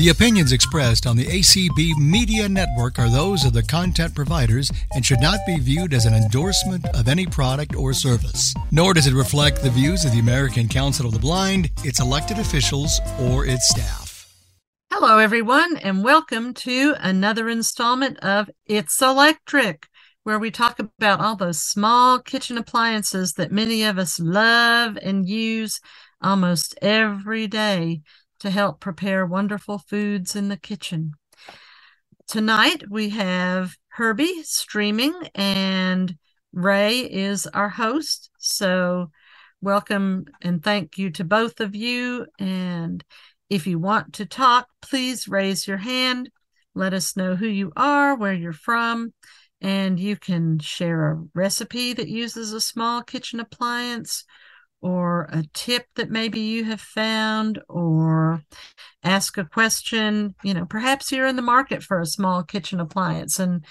The opinions expressed on the ACB Media Network are those of the content providers and should not be viewed as an endorsement of any product or service. Nor does it reflect the views of the American Council of the Blind, its elected officials, or its staff. Hello, everyone, and welcome to another installment of It's Electric, where we talk about all those small kitchen appliances that many of us love and use almost every day to help prepare wonderful foods in the kitchen. Tonight we have Herbie streaming and Ray is our host. So, welcome and thank you to both of you. And if you want to talk, please raise your hand. Let us know who you are, where you're from, and you can share a recipe that uses a small kitchen appliance or a tip that maybe you have found or ask a question you know perhaps you're in the market for a small kitchen appliance and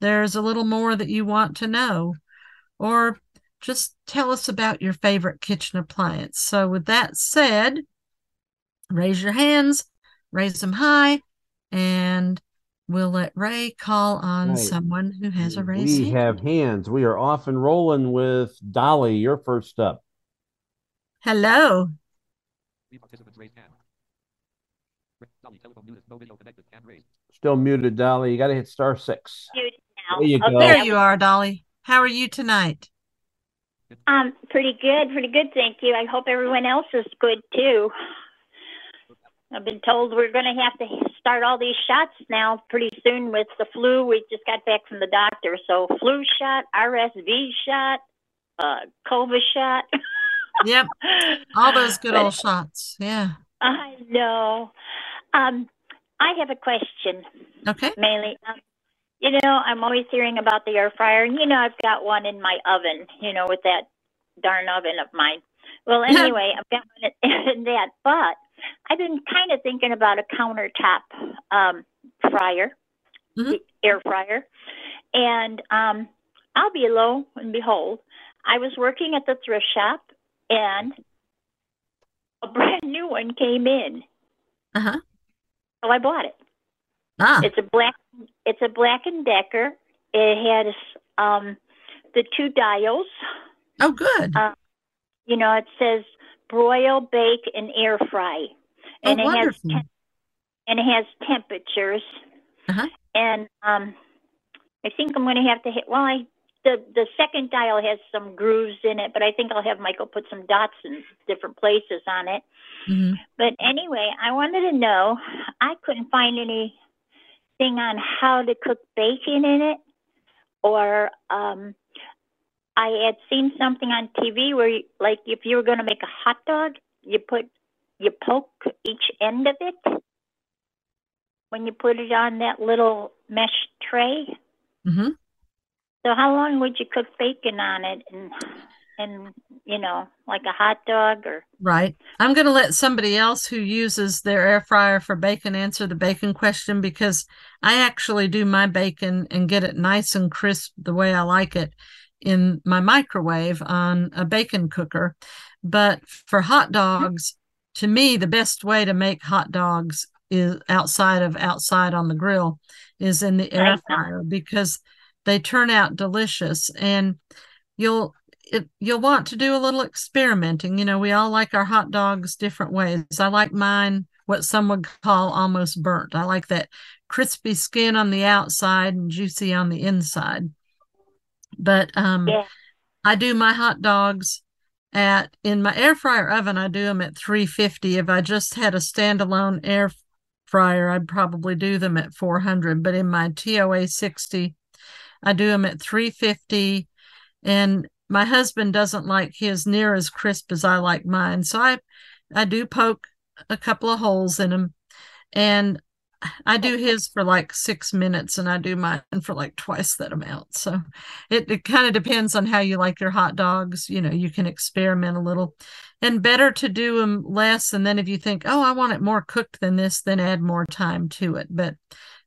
there's a little more that you want to know or just tell us about your favorite kitchen appliance so with that said raise your hands raise them high and we'll let ray call on right. someone who has a raise we hand. have hands we are off and rolling with dolly you're first up Hello. Still muted, Dolly. You got to hit star six. There you go. There you are, Dolly. How are you tonight? Um, pretty good, pretty good, thank you. I hope everyone else is good too. I've been told we're going to have to start all these shots now pretty soon with the flu. We just got back from the doctor, so flu shot, RSV shot, uh, COVID shot. yep. All those good but, old shots. Yeah. I know. Um, I have a question. Okay. Mainly, um, you know, I'm always hearing about the air fryer, and you know, I've got one in my oven. You know, with that darn oven of mine. Well, anyway, I've got one in that, but I've been kind of thinking about a countertop um, fryer, mm-hmm. air fryer, and um, I'll be lo and behold, I was working at the thrift shop and a brand new one came in. Uh huh. So I bought it. Ah. It's a black. It's a Black and Decker. It has um, the two dials. Oh, good. Uh, you know, it says broil, bake, and air fry, oh, and oh, it wonderful. has and it has temperatures. Uh-huh. And um, I think I'm going to have to hit. Well, I the the second dial has some grooves in it, but I think I'll have Michael put some dots in different places on it. Mm-hmm. But anyway, I wanted to know. I couldn't find anything on how to cook bacon in it, or um, I had seen something on TV where, you, like, if you were going to make a hot dog, you put you poke each end of it when you put it on that little mesh tray. Mm-hmm. So how long would you cook bacon on it and and you know, like a hot dog or Right. I'm going to let somebody else who uses their air fryer for bacon answer the bacon question because I actually do my bacon and get it nice and crisp the way I like it in my microwave on a bacon cooker. But for hot dogs, to me the best way to make hot dogs is outside of outside on the grill is in the air fryer because they turn out delicious. And you'll it, you'll want to do a little experimenting. You know we all like our hot dogs different ways. I like mine what some would call almost burnt. I like that crispy skin on the outside and juicy on the inside. But um yeah. i do my hot dogs at in my air fryer oven i do them at 350 if i just had a standalone air fryer i'd probably do them at 400 but in my toa 60 I do them at 350 and my husband doesn't like his near as crisp as I like mine. So I I do poke a couple of holes in them and I do his for like six minutes and I do mine for like twice that amount. So it, it kind of depends on how you like your hot dogs. You know, you can experiment a little and better to do them less. And then if you think, oh, I want it more cooked than this, then add more time to it. But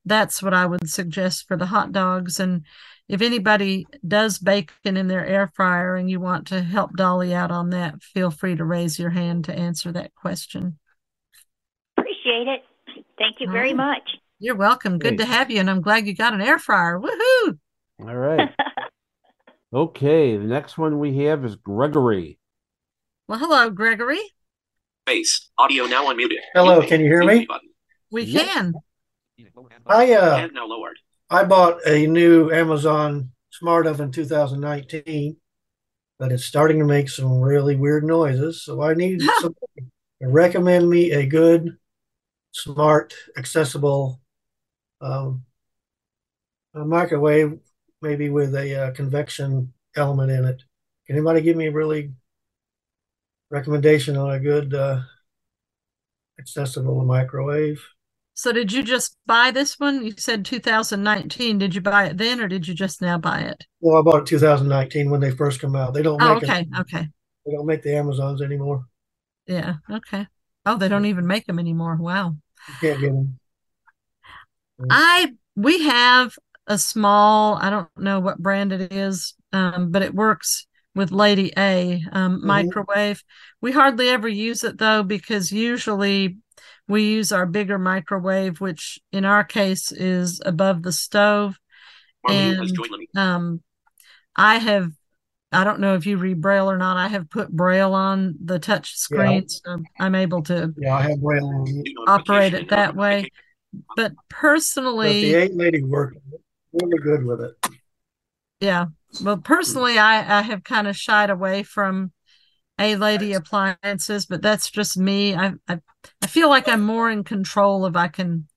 that's what I would suggest for the hot dogs. And if anybody does bacon in their air fryer and you want to help Dolly out on that, feel free to raise your hand to answer that question. Appreciate it. Thank you very Oh. much. You're welcome. Good to have you, and I'm glad you got an air fryer. Woohoo! All right. Okay, the next one we have is Gregory. Well, hello, Gregory. Face. Audio now unmuted. Hello, can you hear me? We Yep. can. I uh Hand now lowered. I bought a new Amazon Smart Oven 2019, but it's starting to make some really weird noises. So I need some recommend me a good, smart, accessible um, a microwave, maybe with a uh, convection element in it. Can anybody give me a really recommendation on a good, uh, accessible microwave? So, did you just buy this one? You said 2019. Did you buy it then, or did you just now buy it? Well, I bought it 2019 when they first come out. They don't Oh, make it. okay, okay, They don't make the Amazons anymore. yeah, okay. Oh, they don't even make them anymore. Wow. You can't get them. I we have a small, I don't know what brand it is, um, but it works with Lady A um, Mhm. microwave. We hardly ever use it though because usually we use our bigger microwave, which in our case is above the stove. Marlene And- Um, I have, I don't know if you read Braille or not. I have put Braille on the touch screen, so I'm able to Yeah, I have braille on operate it that way. notification. But But the eight lady worked really good with it. Yeah. Well, personally, I, I have kind of shied away from a lady appliances, but that's just me. I, I I feel like I'm more in control if I can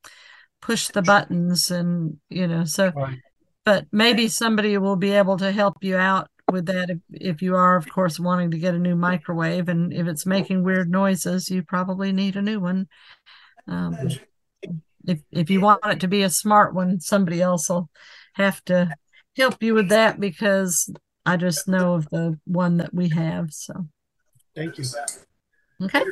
push the buttons and you know, so Right. but maybe somebody will be able to help you out with that if, if you are, of course, wanting to get a new microwave and if it's making weird noises, you probably need a new one. Um, if if you want it to be a smart one, somebody else will have to help you with that because I just know of the one that we have. So Thank you. okay.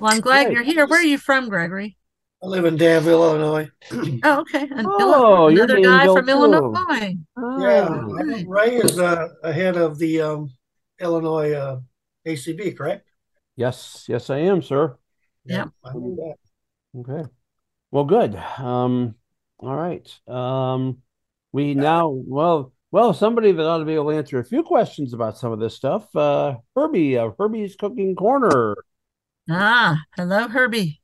Well, I'm glad Great. you're here. Where are you from, Gregory? I live in Danville, Illinois. Oh, okay. An Oh, you're another guy from too. Illinois. Yeah, Oh, I think Ray is uh, ahead of the um, Illinois uh, ACB, correct? yes, yes, I am, sir. Yep. I knew that. Okay. Well, good. Um, all right. Um, we now, well, well, somebody that ought to be able to answer a few questions about some of this stuff. Uh, Herbie, uh, Herbie's Cooking Corner. Ah, hello, Herbie.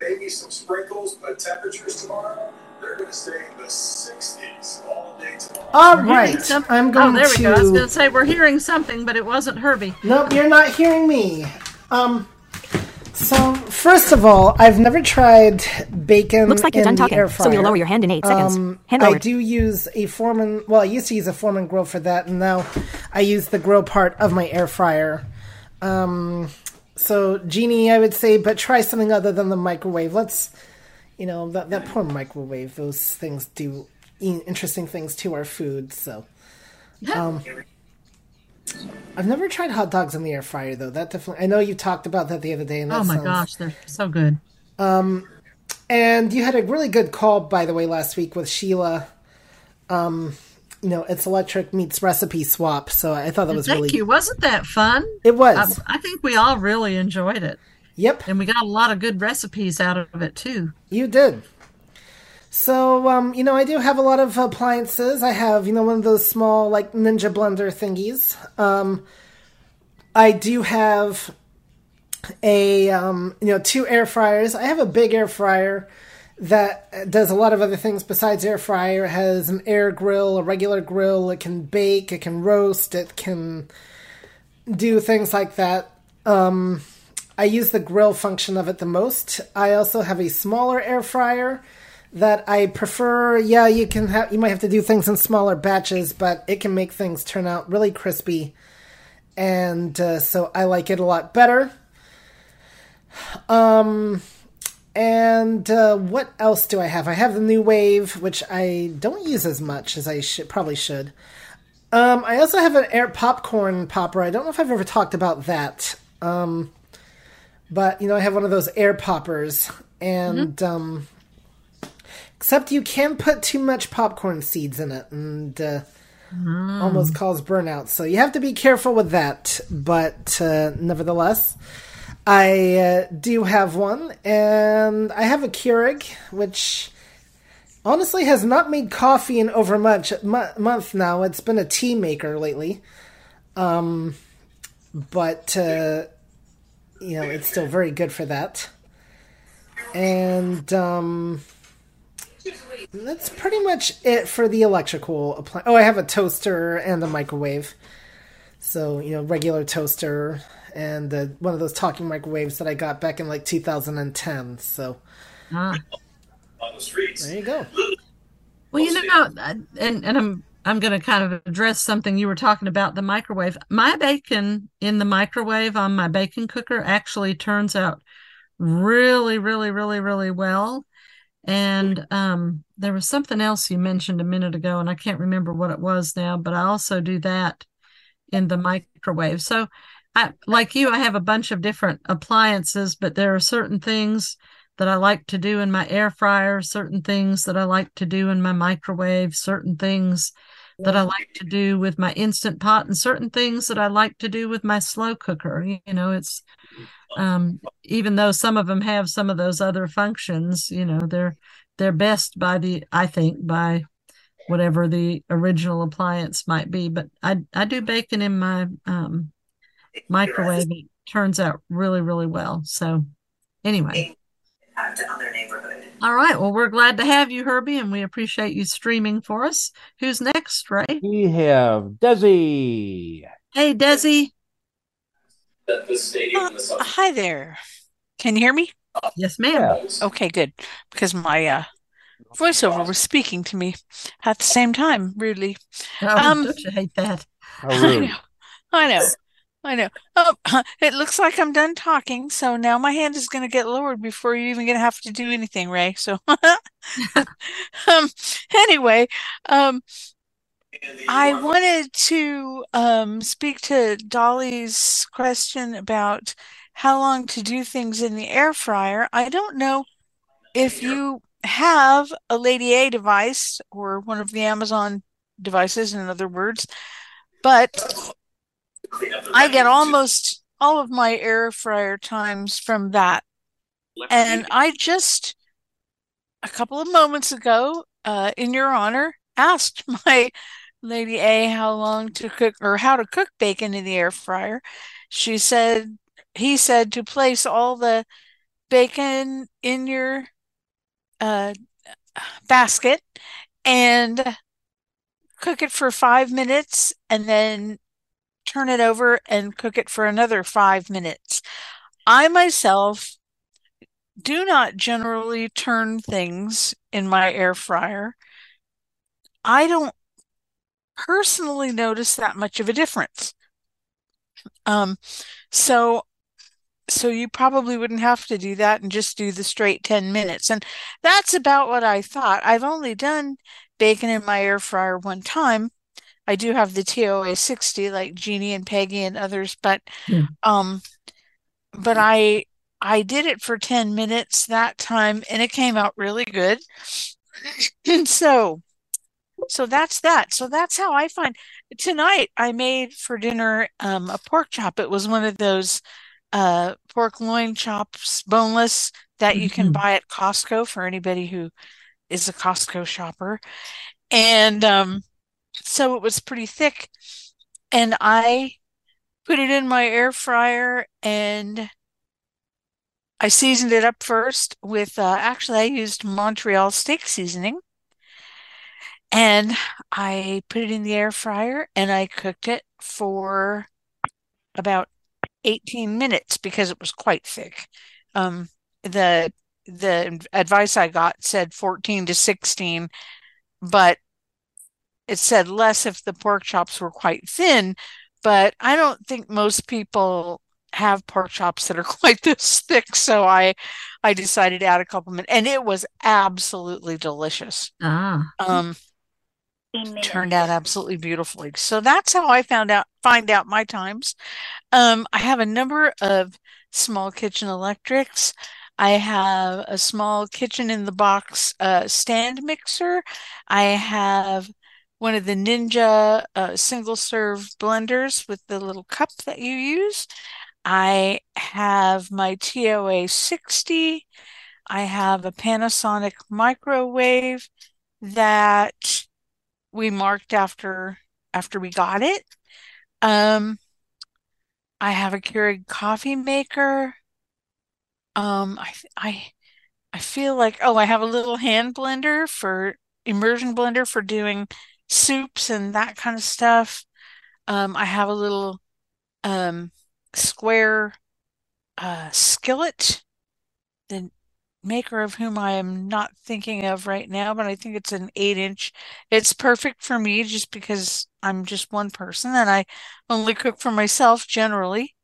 Maybe some sprinkles, but temperatures tomorrow, they're going to stay in the 60s all day tomorrow. All We're hearing right, some- I'm going Oh, going there we go. I was going to. to say we're hearing something, but it wasn't Herbie. Nope, you're not hearing me. Um, so first of all, I've never tried bacon. Looks like you're in done the talking, air so you'll lower your hand in eight seconds. Um, hand I do use a Foreman. Well, I used to use a Foreman grill for that, and now I use the grill part of my air fryer. Um, so Jeannie, I would say, but try something other than the microwave. Let's, you know, that that poor microwave. Those things do interesting things to our food. So, um, I've never tried hot dogs in the air fryer though. That definitely. I know you talked about that the other day. And that Oh my sounds- gosh, they're so good. and you had a really good call, by the way, last week with Sheila. Um, you know, it's electric meets recipe swap. So I thought that was Thank really. you. Wasn't that fun? It I, was. I think we all really enjoyed it. Yep, And we got a lot of good recipes out of it too. you did. So, um, you know, I do have a lot of appliances. I have, you know, one of those small, like, Ninja Blender thingies. Um, I do have a, um, you know, two air fryers. I have a big air fryer that does a lot of other things besides air fryer. It has an air grill, a regular grill. It can bake, it can roast, it can do things like that. Um, I use the grill function of it the most. I also have a smaller air fryer that I prefer. Yeah, you can have you might have to do things in smaller batches, but it can make things turn out really crispy, and uh, so I like it a lot better. Um, and uh, what else do I have? I have the NuWave, which I don't use as much as I should probably should. Um, I also have an air popcorn popper. I don't know if I've ever talked about that. Um, but you know, I have one of those air poppers, and um, except you can put too much popcorn seeds in it, and uh, almost cause burnout. So you have to be careful with that. But uh, nevertheless, I uh, do have one, and I have a Keurig, which honestly has not made coffee in over much month now. It's been a tea maker lately, um, but uh, you know it's still very good for that. And um, that's pretty much it for the electrical appliance. Oh, I have a toaster and a microwave. So you know, regular toaster and uh, one of those talking microwaves that I got back in like 2010. So. On the streets. There you go. Well, you know, and and I'm I'm going to kind of address something you were talking about the microwave. My bacon in the microwave on my bacon cooker actually turns out really, really, really, really well. And um, there was something else you mentioned a minute ago, and I can't remember what it was now, but I also do that in the microwave. So, I, like you, I have a bunch of different appliances, but there are certain things that I like to do in my air fryer, certain things that I like to do in my microwave, certain things that I like to do with my instant pot, and certain things that I like to do with my slow cooker. You know, it's um, even though some of them have some of those other functions, you know, they're they're best by the I think by whatever the original appliance might be. But I I do bacon in my um, microwave. It turns out really really well. So anyway impact on their neighborhood. All right. Well, we're glad to have you, Herbie, and we appreciate you streaming for us. Who's next, Ray? We have Desi. Hey, Desi. The, the stadium uh, hi there. Can you hear me? Yes, ma'am. Okay, good. Because my uh, voiceover was speaking to me at the same time, rudely. Oh, um, don't you hate that? I know. I know. I know. Oh, it looks like I'm done talking, so now my hand is going to get lowered before you're even going to have to do anything, Ray. So, um, anyway, um, I wanted to um, speak to Dolly's question about how long to do things in the air fryer. I don't know if you have a Lady A device or one of the Amazon devices, in other words, but I get almost all of my air fryer times from that. And I just a couple of moments ago, uh, in your honor, asked my Lady A how long to cook or how to cook bacon in the air fryer. She said, he said to place all the bacon in your uh, basket and cook it for five minutes and then turn it over and cook it for another five minutes. I myself do not generally turn things in my air fryer. I don't personally notice that much of a difference. Um, so so you probably wouldn't have to do that and just do the straight 10 minutes. And that's about what I thought. I've only done bacon in my air fryer one time I do have the TOA 60 like Jeannie and Peggy and others, but yeah. um but I I did it for 10 minutes that time and it came out really good. and so so that's that. So that's how I find tonight I made for dinner um a pork chop. It was one of those uh pork loin chops boneless that you can mm-hmm. buy at Costco for anybody who is a Costco shopper. And um so it was pretty thick. And I put it in my air fryer and I seasoned it up first with uh, actually I used Montreal steak seasoning. And I put it in the air fryer and I cooked it for about 18 minutes because it was quite thick. Um, the the advice I got said 14 to 16, but it said less if the pork chops were quite thin, but I don't think most people have pork chops that are quite this thick. So I I decided to add a couple minutes and it was absolutely delicious. Ah. Um turned out absolutely beautifully. So that's how I found out find out my times. Um I have a number of small kitchen electrics. I have a small kitchen in the box uh, stand mixer. I have one of the Ninja uh, single serve blenders with the little cup that you use. I have my TOA 60. I have a Panasonic microwave that we marked after after we got it. Um, I have a Keurig coffee maker. Um, I I I feel like oh, I have a little hand blender for immersion blender for doing soups and that kind of stuff. Um, I have a little um square uh skillet. The maker of whom I am not thinking of right now, but I think it's an eight inch. It's perfect for me just because I'm just one person and I only cook for myself generally,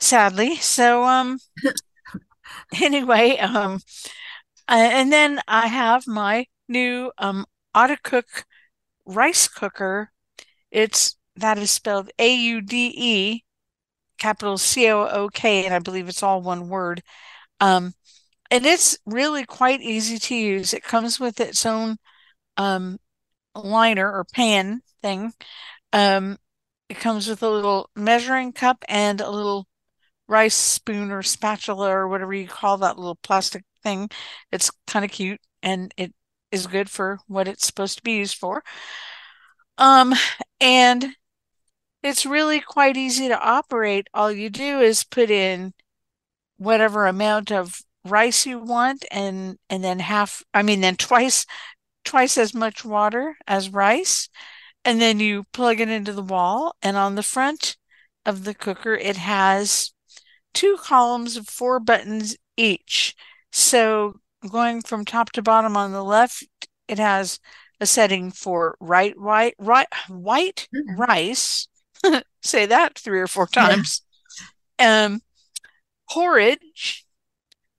sadly. So, um, anyway, um, and then I have my new um AudeCook rice cooker. It's that is spelled A U D E, capital C O O K, and I believe it's all one word. Um, and it's really quite easy to use. It comes with its own um, liner or pan thing. Um, it comes with a little measuring cup and a little rice spoon or spatula or whatever you call that little plastic thing. It's kind of cute and it is good for what it's supposed to be used for. Um, and it's really quite easy to operate. All you do is put in whatever amount of rice you want and and then half I mean then twice twice as much water as rice and then you plug it into the wall and on the front of the cooker it has two columns of four buttons each so going from top to bottom on the left it has a setting for right white right white mm-hmm. rice say that three or four times yeah. um porridge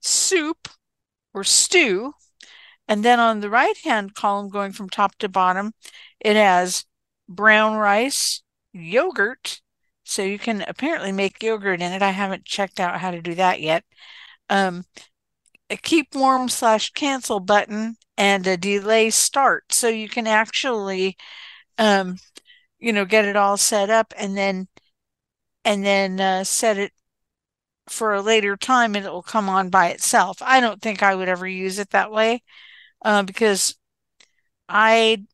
soup or stew. And then on the right hand column, going from top to bottom, it has brown rice, yogurt. So you can apparently make yogurt in it. I haven't checked out how to do that yet. Um, a keep warm slash cancel button and a delay start. So you can actually, um, you know, get it all set up and then, and then uh, set it for a later time and it will come on by itself. I don't think I would ever use it that way uh, because I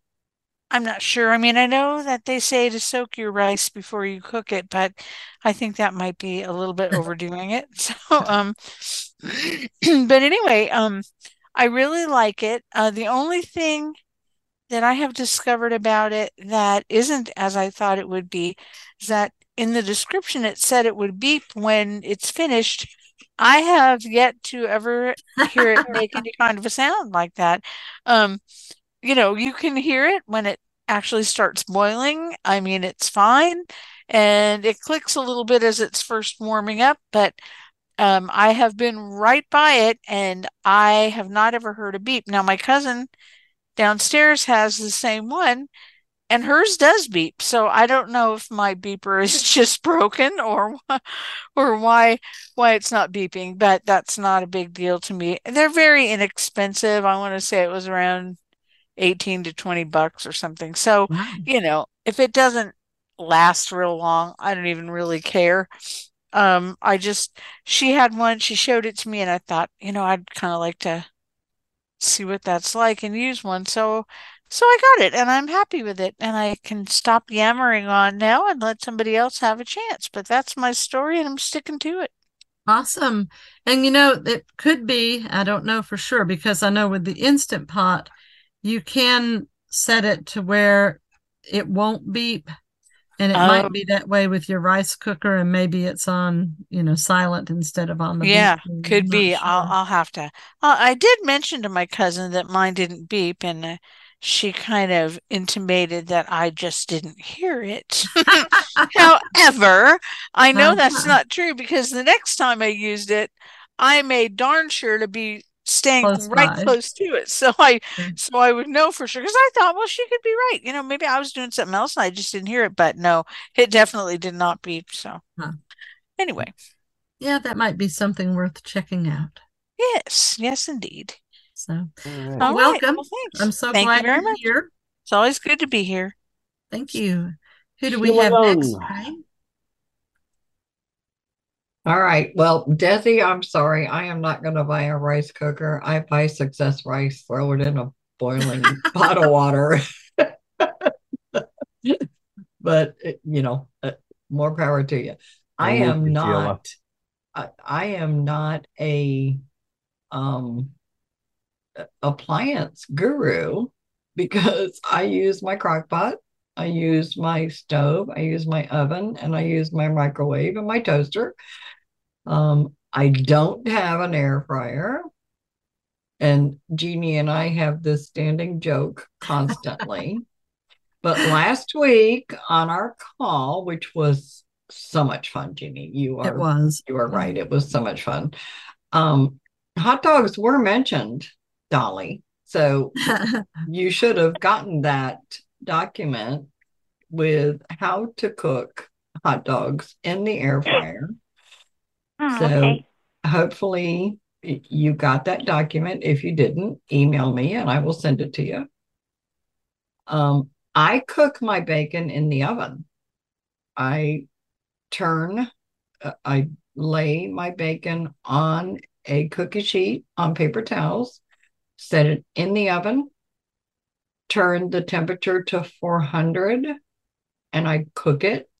I'm not sure. I mean, I know that they say to soak your rice before you cook it, but I think that might be a little bit overdoing it. So, um, but anyway, um, I really like it. Uh, the only thing that I have discovered about it that isn't as I thought it would be is that in the description it said it would beep when it's finished. I have yet to ever hear it make any kind of a sound like that. Um, you know, you can hear it when it actually starts boiling. I mean, it's fine. And it clicks a little bit as it's first warming up, but um, I have been right by it and I have not ever heard a beep. Now, my cousin downstairs has the same one and hers does beep. So I don't know if my beeper is just broken or or why why it's not beeping, but that's not a big deal to me. They're very inexpensive. I want to say it was around 18 to 20 bucks or something. So, wow. you know, if it doesn't last real long, I don't even really care. Um, I just she had one, she showed it to me and I thought, you know, I'd kind of like to see what that's like and use one. So so I got it and I'm happy with it and I can stop yammering on now and let somebody else have a chance. But that's my story and I'm sticking to it. Awesome. And you know, it could be, I don't know for sure because I know with the instant pot, you can set it to where it won't beep and it might be that way with your rice cooker, and maybe it's on, you know, silent instead of on the. Yeah, beep. could be. Sure. I'll I'll have to. Uh, I did mention to my cousin that mine didn't beep, and uh, she kind of intimated that I just didn't hear it. However, I know uh-huh. that's not true because the next time I used it, I made darn sure to be staying close right by. close to it. So I mm. so I would know for sure because I thought, well, she could be right. You know, maybe I was doing something else and I just didn't hear it. But no, it definitely did not beep. So huh. anyway. Yeah, that might be something worth checking out. Yes, yes, indeed. So right. welcome. Well, I'm so Thank glad you very much. here. It's always good to be here. Thank you. Who do we have next? Right? All right. Well, Desi, I'm sorry. I am not going to buy a rice cooker. I buy success rice, throw it in a boiling pot of water. but, you know, uh, more power to you. I I'm with am you, Sheila. not, I, I am not a um a- appliance guru because I use my crock pot, I use my stove, I use my oven, and I use my microwave and my toaster. Um, I don't have an air fryer. And Jeannie and I have this standing joke constantly. But last week on our call, which was so much fun, Jeannie, you It was. you are right. It was so much fun. Um, hot dogs were mentioned, Dolly. So you should have gotten that document with how to cook hot dogs in the air fryer. Oh, So okay. hopefully you got that document. If you didn't, email me and I will send it to you. Um, I cook my bacon in the oven. I turn, uh, I lay my bacon on a cookie sheet on paper towels, set it in the oven, turn the temperature to 400, and I cook it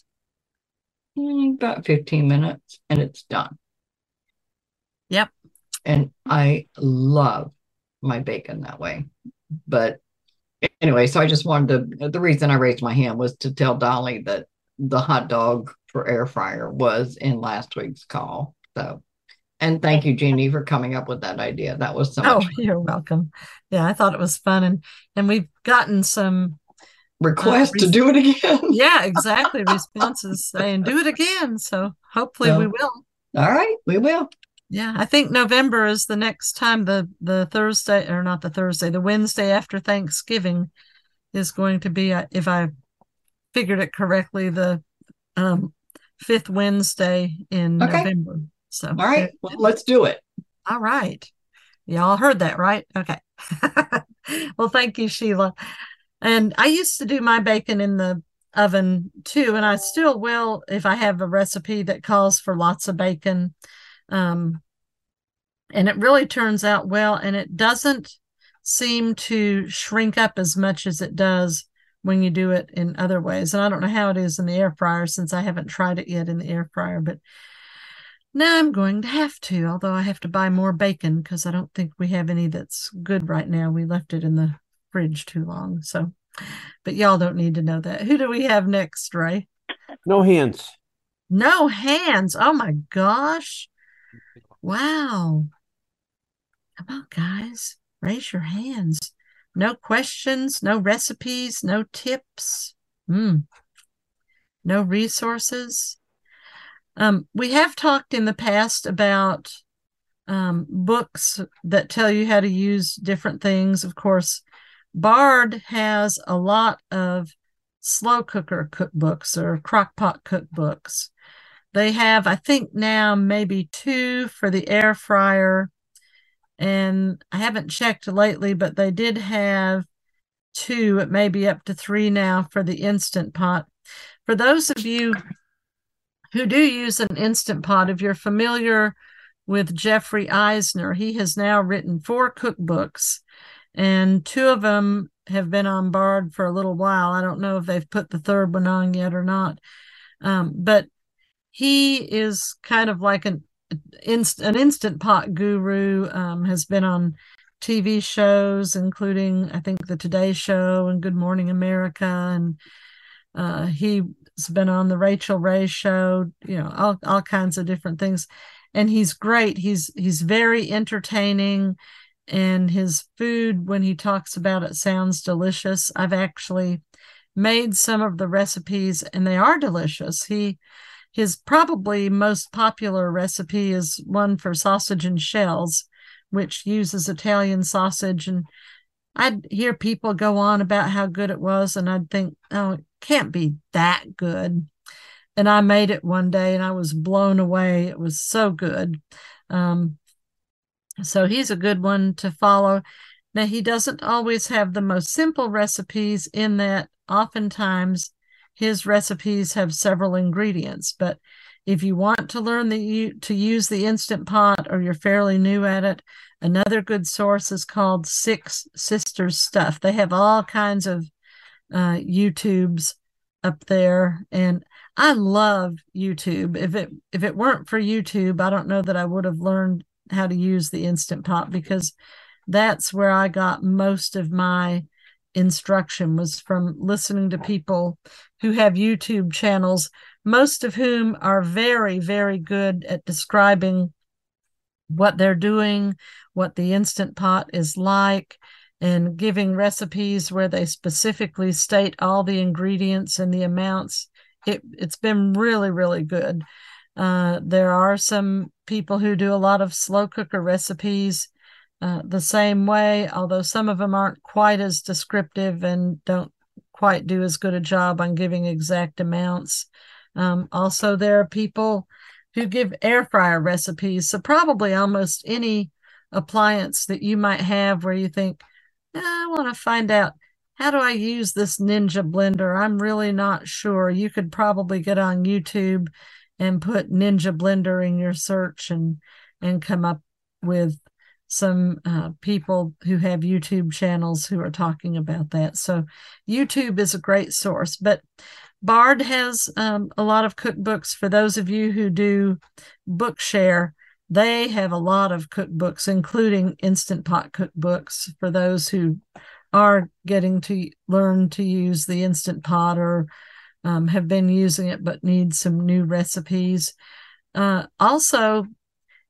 Mm, about 15 minutes and it's done. Yep. And I love my bacon that way. But anyway, so I just wanted to, the reason I raised my hand was to tell Dolly that the hot dog for air fryer was in last week's call. So, and thank you, Jeannie, for coming up with that idea. That was so Oh, much you're welcome. Yeah, I thought it was fun and and we've gotten some request to res- do it again. yeah, exactly responses saying do it again. So hopefully we will. All right, we will. Yeah, I think November is the next time the the Thursday or not the Thursday, the Wednesday after Thanksgiving is going to be uh, if I figured it correctly the um fifth Wednesday in Okay. November. So All right, well, let's do it. All right. Y'all heard that, right? Okay. well, thank you, Sheila. And I used to do my bacon in the oven too, and I still will if I have a recipe that calls for lots of bacon. Um, and it really turns out well, and it doesn't seem to shrink up as much as it does when you do it in other ways. And I don't know how it is in the air fryer since I haven't tried it yet in the air fryer, but now I'm going to have to, although I have to buy more bacon because I don't think we have any that's good right now. We left it in the fridge too long. So, but y'all don't need to know that. Who do we have next, Ray? No hands. No hands. Oh my gosh. Wow. Come on, guys. Raise your hands. No questions, no recipes, no tips. Hmm. No resources. Um, we have talked in the past about um, books that tell you how to use different things. Of course, Bard has a lot of slow cooker cookbooks or crock pot cookbooks. They have, I think now, maybe two for the air fryer. And I haven't checked lately, but they did have two, it may be up to three now for the instant pot. For those of you who do use an instant pot, if you're familiar with Jeffrey Eisner, he has now written four cookbooks, and two of them have been on Bard for a little while. I don't know if they've put the third one on yet or not, um, but he is kind of like an inst- an instant pot guru. Um, has been on TV shows, including I think the Today Show and Good Morning America, and uh, he's been on the Rachael Ray Show. You know, all all kinds of different things, and he's great. He's he's very entertaining, and his food when he talks about it sounds delicious. I've actually made some of the recipes, and they are delicious. He his probably most popular recipe is one for sausage and shells, which uses Italian sausage. And I'd hear people go on about how good it was, and I'd think, oh, it can't be that good. And I made it one day and I was blown away. It was so good. Um, so he's a good one to follow. Now, he doesn't always have the most simple recipes, in that oftentimes his recipes have several ingredients, but if you want to learn the to use the instant pot or you're fairly new at it another good source is called six sisters stuff they have all kinds of uh, youtubes up there and i love youtube if it if it weren't for youtube i don't know that i would have learned how to use the instant pot because that's where i got most of my instruction was from listening to people who have youtube channels most of whom are very, very good at describing what they're doing, what the Instant Pot is like, and giving recipes where they specifically state all the ingredients and the amounts. It, it's been really, really good. Uh, there are some people who do a lot of slow cooker recipes uh, the same way, although some of them aren't quite as descriptive and don't quite do as good a job on giving exact amounts. Um, also, there are people who give air fryer recipes. So, probably almost any appliance that you might have where you think, eh, I want to find out how do I use this Ninja blender? I'm really not sure. You could probably get on YouTube and put Ninja blender in your search and and come up with some uh, people who have YouTube channels who are talking about that. So YouTube is a great source, but Bard has um, a lot of cookbooks for those of you who do Bookshare. They have a lot of cookbooks, including Instant Pot cookbooks for those who are getting to learn to use the Instant Pot or um, have been using it but need some new recipes. Uh, also,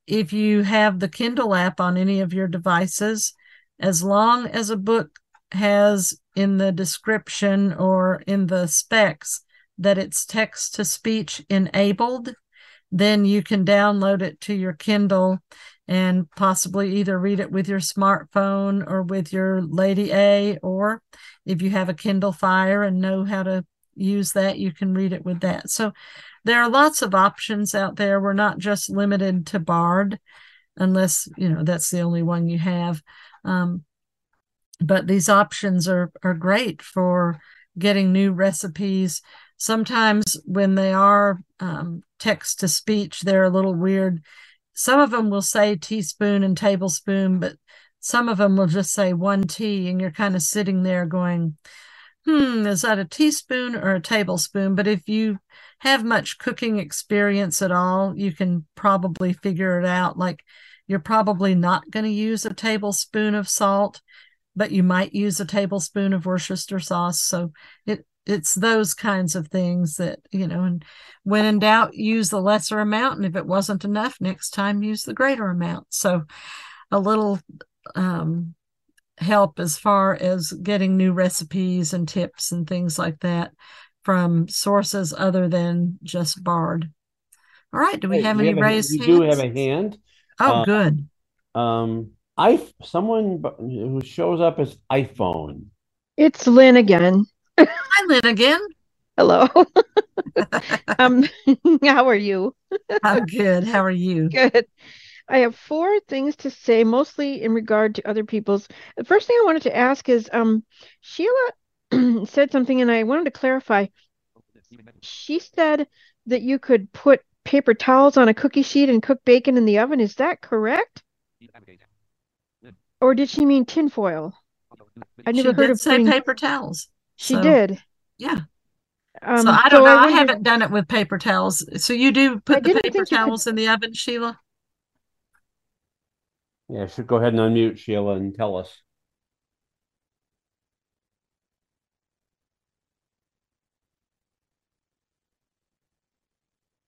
if you have the Kindle app on any of your devices, as long as a book has in the description or in the specs that it's text to speech enabled, then you can download it to your Kindle and possibly either read it with your smartphone or with your Lady A, or if you have a Kindle Fire and know how to use that, you can read it with that. So there are lots of options out there. We're not just limited to Bard, unless you know that's the only one you have. Um, but these options are are great for getting new recipes sometimes when they are um, text to speech they're a little weird some of them will say teaspoon and tablespoon but some of them will just say one tea and you're kind of sitting there going hmm is that a teaspoon or a tablespoon but if you have much cooking experience at all you can probably figure it out like you're probably not going to use a tablespoon of salt but you might use a tablespoon of Worcester sauce. So it it's those kinds of things that you know. And when in doubt, use the lesser amount, and if it wasn't enough, next time use the greater amount. So a little um, help as far as getting new recipes and tips and things like that from sources other than just Bard. All right. Do we have any raised hands? We do have a hand. Oh, uh, good. Um, I someone who shows up as iPhone. It's Lynn again. Hi, Lynn again. Hello. um, how are you? I'm good. How are you? Good. I have four things to say, mostly in regard to other people's. The first thing I wanted to ask is, um, Sheila said something, and I wanted to clarify. She said that you could put paper towels on a cookie sheet and cook bacon in the oven. Is that correct? Or did she mean tinfoil? I never she heard of say putting... paper towels. She so, did. Yeah. Um, so I don't so know. I, I, haven't done it with paper towels. So you do put the paper towels could... in the oven, Sheila? Yeah, should go ahead and unmute Sheila and tell us.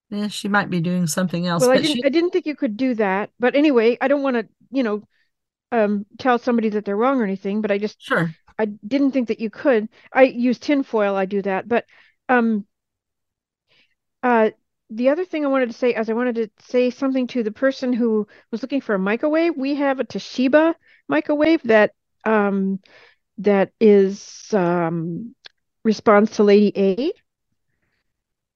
Yeah, she might be doing something else. Well, I didn't. She... I didn't think you could do that. But anyway, I don't want to, you know, um, tell somebody that they're wrong or anything, but I just sure I didn't think that you could. I use tinfoil. I do that, but um, uh, the other thing I wanted to say is I wanted to say something to the person who was looking for a microwave. We have a Toshiba microwave that um that is um responds to Lady A.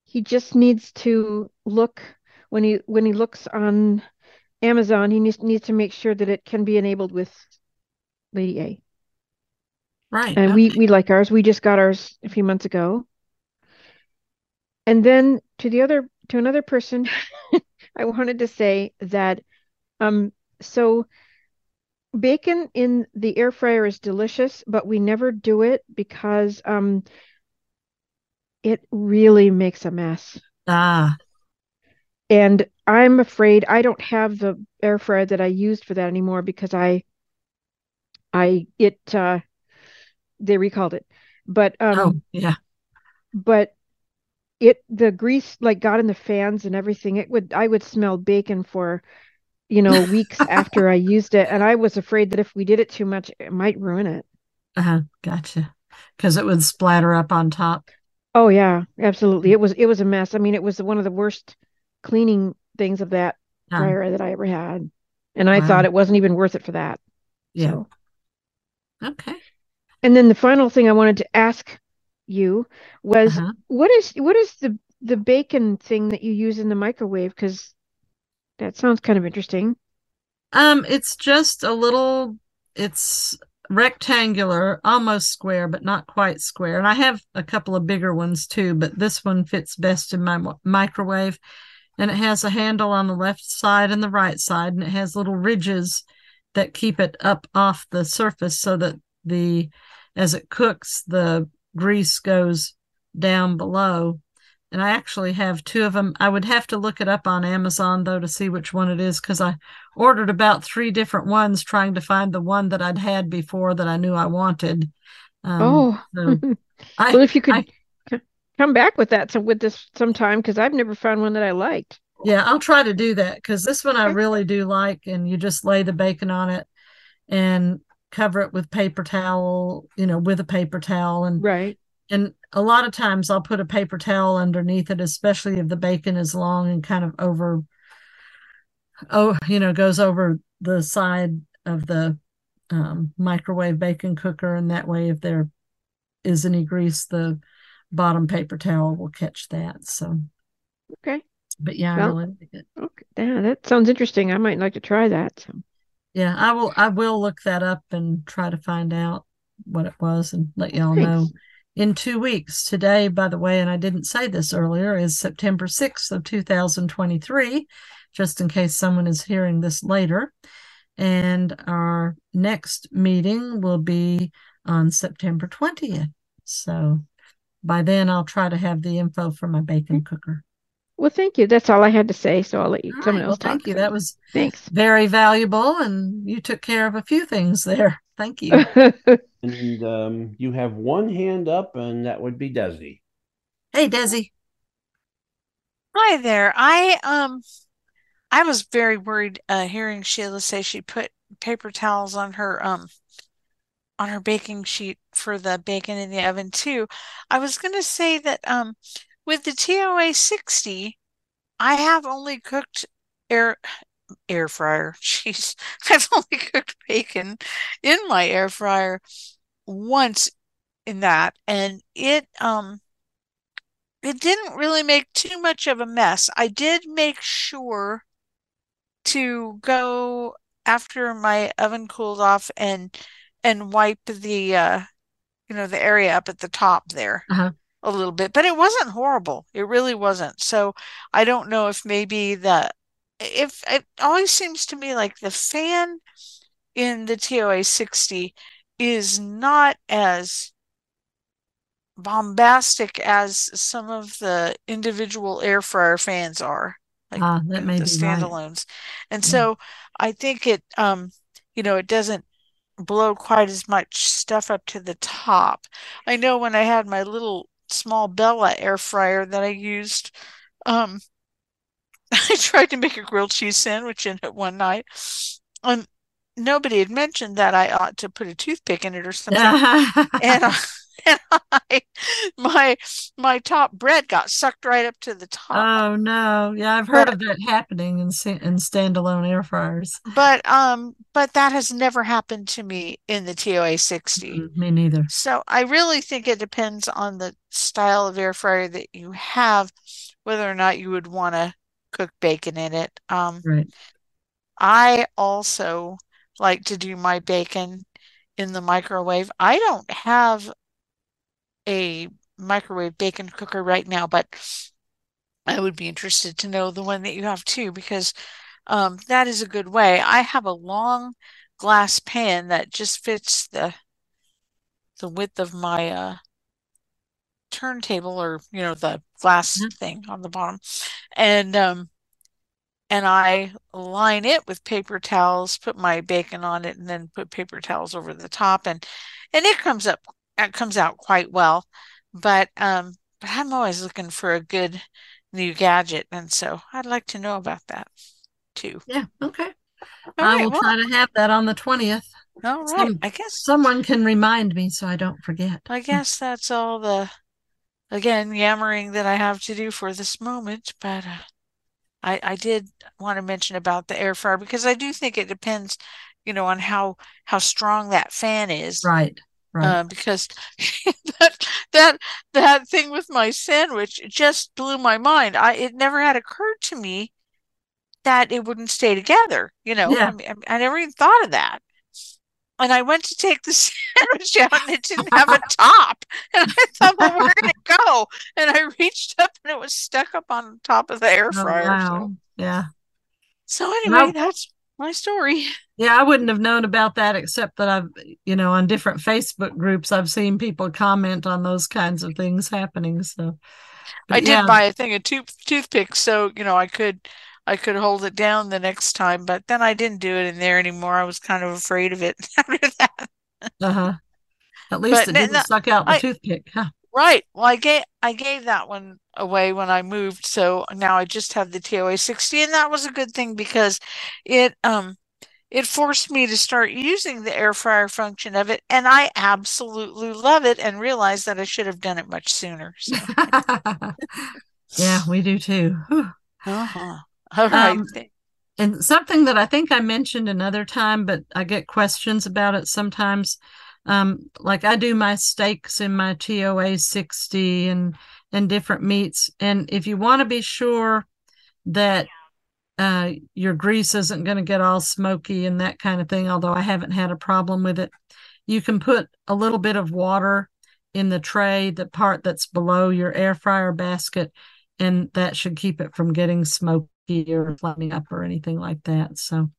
He just needs to look when he when he looks on Amazon, he needs, needs to make sure that it can be enabled with Lady A. Right. And okay. we, we like ours. We just got ours a few months ago. And then to the other to another person, I wanted to say that um so bacon in the air fryer is delicious, but we never do it because um it really makes a mess. Ah, And I'm afraid I don't have the air fryer that I used for that anymore because I I it uh they recalled it. But um oh, yeah. but it the grease like got in the fans and everything. It would I would smell bacon for you know weeks after I used it, and I was afraid that if we did it too much, it might ruin it. Uh-huh. Gotcha. Because it would splatter up on top. Oh yeah, absolutely. It was it was a mess. I mean, it was one of the worst cleaning things of that fryer that I ever had, and I wow. thought it wasn't even worth it for that. Yeah. So, Okay. and then the final thing I wanted to ask you was Uh-huh. what is what is the the bacon thing that you use in the microwave? Because that sounds kind of interesting. Um, it's just a little, it's rectangular, almost square, but not quite square. And I have a couple of bigger ones too, but this one fits best in my microwave. And it has a handle on the left side and the right side, and it has little ridges that keep it up off the surface so that the, as it cooks, the grease goes down below. And I actually have two of them. I would have to look it up on Amazon though to see which one it is because I ordered about three different ones trying to find the one that I'd had before that I knew I wanted. Um, Oh, so I, well, if you could I, come back with that some with this sometime, because I've never found one that I liked. yeah, I'll try to do that because this one I really do like. And you just lay the bacon on it and cover it with paper towel, you know, with a paper towel and Right. and a lot of times I'll put a paper towel underneath it, especially if the bacon is long and kind of over, oh, you know, goes over the side of the um, microwave bacon cooker. And that way, if there is any grease, the bottom paper towel will catch that. So, Okay. but yeah, I really like it. okay. Yeah, that sounds interesting. I might like to try that. So. Yeah, I will. I will look that up and try to find out what it was and let y'all know in two weeks. Today, by the way, and I didn't say this earlier, is September 6th of 2023, just in case someone is hearing this later. And our next meeting will be on September 20th. So by then, I'll try to have the info for my bacon mm-hmm. cooker. Well, thank you. That's all I had to say. So I'll let you, All someone right. Well, else talk. thank you. That was thanks. very valuable, and you took care of a few things there. Thank you. And um, you have one hand up, and that would be Desi. Hey, Desi. Hi there. I um I was very worried uh hearing Sheila say she put paper towels on her um on her baking sheet for the bacon in the oven too. I was going to say that um with the TOA 60, I have only cooked air air fryer. Jeez. I've only cooked bacon in my air fryer once in that and it um it didn't really make too much of a mess. I did make sure to go after my oven cooled off and and wipe the uh you know the area up at the top there Uh-huh. A little bit, but it wasn't horrible. It really wasn't. So I don't know if maybe the if it always seems to me like the fan in the TOA 60 is not as bombastic as some of the individual air fryer fans are, like Ah, that may the be right. standalones. And Yeah. so I think it um you know it doesn't blow quite as much stuff up to the top. I know when I had my little small Bella air fryer that I used, um, I tried to make a grilled cheese sandwich in it one night, and nobody had mentioned that I ought to put a toothpick in it or something. And I, and I, my my top bread got sucked right up to the top. Oh no. Yeah, I've heard But of that happening in in standalone air fryers. but um but that has never happened to me in the TOA 60. Mm, Me neither. So I really think it depends on the style of air fryer that you have, whether or not you would want to cook bacon in it. Um, Right. I also like to do my bacon in the microwave. I don't have a microwave bacon cooker right now, but I would be interested to know the one that you have too, because um, that is a good way. I have a long glass pan that just fits the the width of my uh, turntable or you know the glass Mhm. thing on the bottom and um and I line it with paper towels put my bacon on it and then put paper towels over the top and and it comes up it comes out quite well but um but I'm always looking for a good new gadget and so I'd like to know about that too Yeah, okay. all I right will well try to have that on the 20th. all right Some, I guess someone can remind me so I don't forget. I guess that's all the again yammering that I have to do for this moment, but uh, I I did want to mention about the air fryer because I do think it depends, you know, on how how strong that fan is. Right, right. Uh, because that that that thing with my sandwich just blew my mind. I it never had occurred to me that it wouldn't stay together. You know, Yeah. I mean, I never even thought of that. And I went to take the sandwich out and it didn't have a top. And I thought, well, where did it go? And I reached up and it was stuck up on top of the air Oh, fryer. So, wow. Yeah. so anyway, that's my story. Yeah, I wouldn't have known about that except that I've, you know, on different Facebook groups, I've seen people comment on those kinds of things happening. So, I but did yeah, buy a thing of tooth toothpicks, so you know I could I could hold it down the next time, but then I didn't do it in there anymore. I was kind of afraid of it after that. uh-huh. At least But it n- didn't n- suck out the I- toothpick. Huh? Right. Well, I gave I gave that one away when I moved, so now I just have the TOA 60, and that was a good thing because it um it forced me to start using the air fryer function of it, and I absolutely love it and realized that I should have done it much sooner. So, yeah, we do too. Uh-huh. All right. Um, And something that I think I mentioned another time, but I get questions about it sometimes. Um, like I do my steaks in my TOA 60 and and different meats. And if you want to be sure that uh, your grease isn't going to get all smoky and that kind of thing, although I haven't had a problem with it, you can put a little bit of water in the tray, the part that's below your air fryer basket, and that should keep it from getting smoky or flaming up or anything like that. So,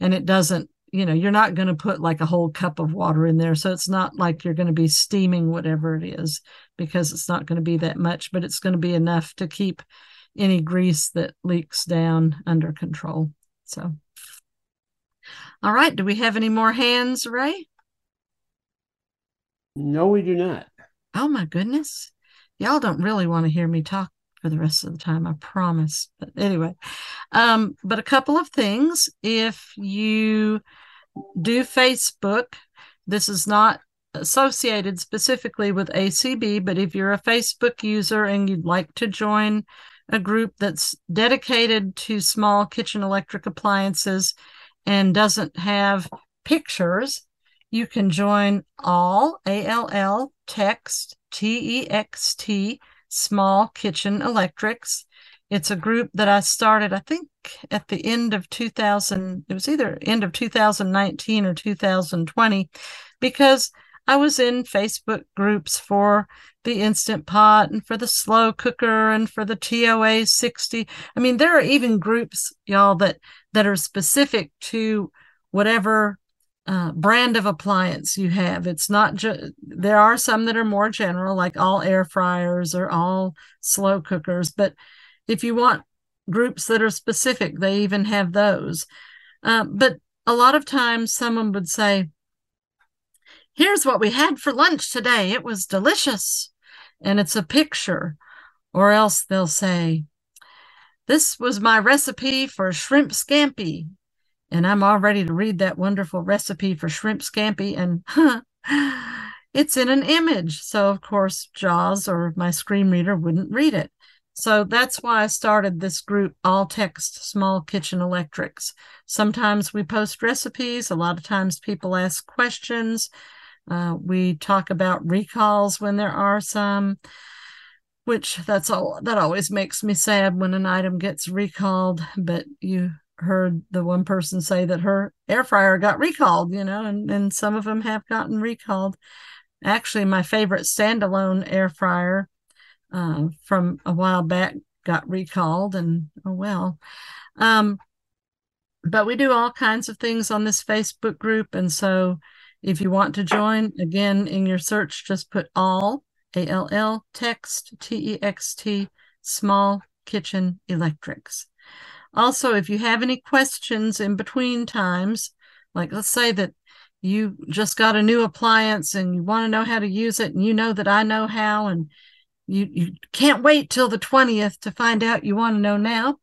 and it doesn't, you know, you're not going to put like a whole cup of water in there. So it's not like you're going to be steaming whatever it is because it's not going to be that much, but it's going to be enough to keep any grease that leaks down under control. So, all right. Do we have any more hands, Ray? No, we do not. Oh my goodness. Y'all don't really want to hear me talk for the rest of the time, I promise. But anyway, um, but a couple of things. If you do Facebook, this is not associated specifically with ACB, but if you're a Facebook user and you'd like to join a group that's dedicated to small kitchen electric appliances and doesn't have pictures, you can join all ALL text T E X T small kitchen electrics. It's a group that I started, I think, at the end of 2000. It was either end of 2019 or 2020, because I was in Facebook groups for the Instant Pot and for the slow cooker and for the TOA 60. I mean, there are even groups, y'all, that that are specific to whatever uh, brand of appliance you have. It's not just, there are some that are more general, like all air fryers or all slow cookers. But if you want groups that are specific, they even have those. Uh, but a lot of times someone would say, Here's what we had for lunch today. It was delicious. And it's a picture. Or else they'll say, This was my recipe for shrimp scampi and I'm all ready to read that wonderful recipe for shrimp scampi, and it's in an image. So, of course, JAWS or my screen reader wouldn't read it. So that's why I started this group, All Text Small Kitchen Electrics. Sometimes we post recipes, a lot of times people ask questions. Uh, we talk about recalls when there are some which that's all that always makes me sad when an item gets recalled but you heard the one person say that her air fryer got recalled, you know, and, and some of them have gotten recalled. Actually, my favorite standalone air fryer uh, from a while back got recalled and oh well. Um, but we do all kinds of things on this Facebook group. And so if you want to join, again, in your search, just put all, A L L, text, T E X T, small kitchen electrics. Also, if you have any questions in between times, like let's say that you just got a new appliance and you want to know how to use it, and you know that I know how, and you, you can't wait till the 20th to find out you want to know now,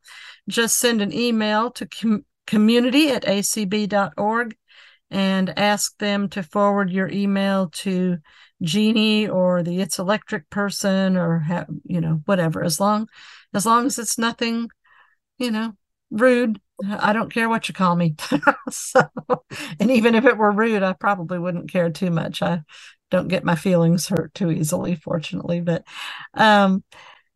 just send an email to com- community at acb.org and ask them to forward your email to Jeannie or the It's Electric person or have, you know whatever. As long as long as it's nothing you know rude. I don't care what you call me. So and even if it were rude I probably wouldn't care too much. I don't get my feelings hurt too easily fortunately but um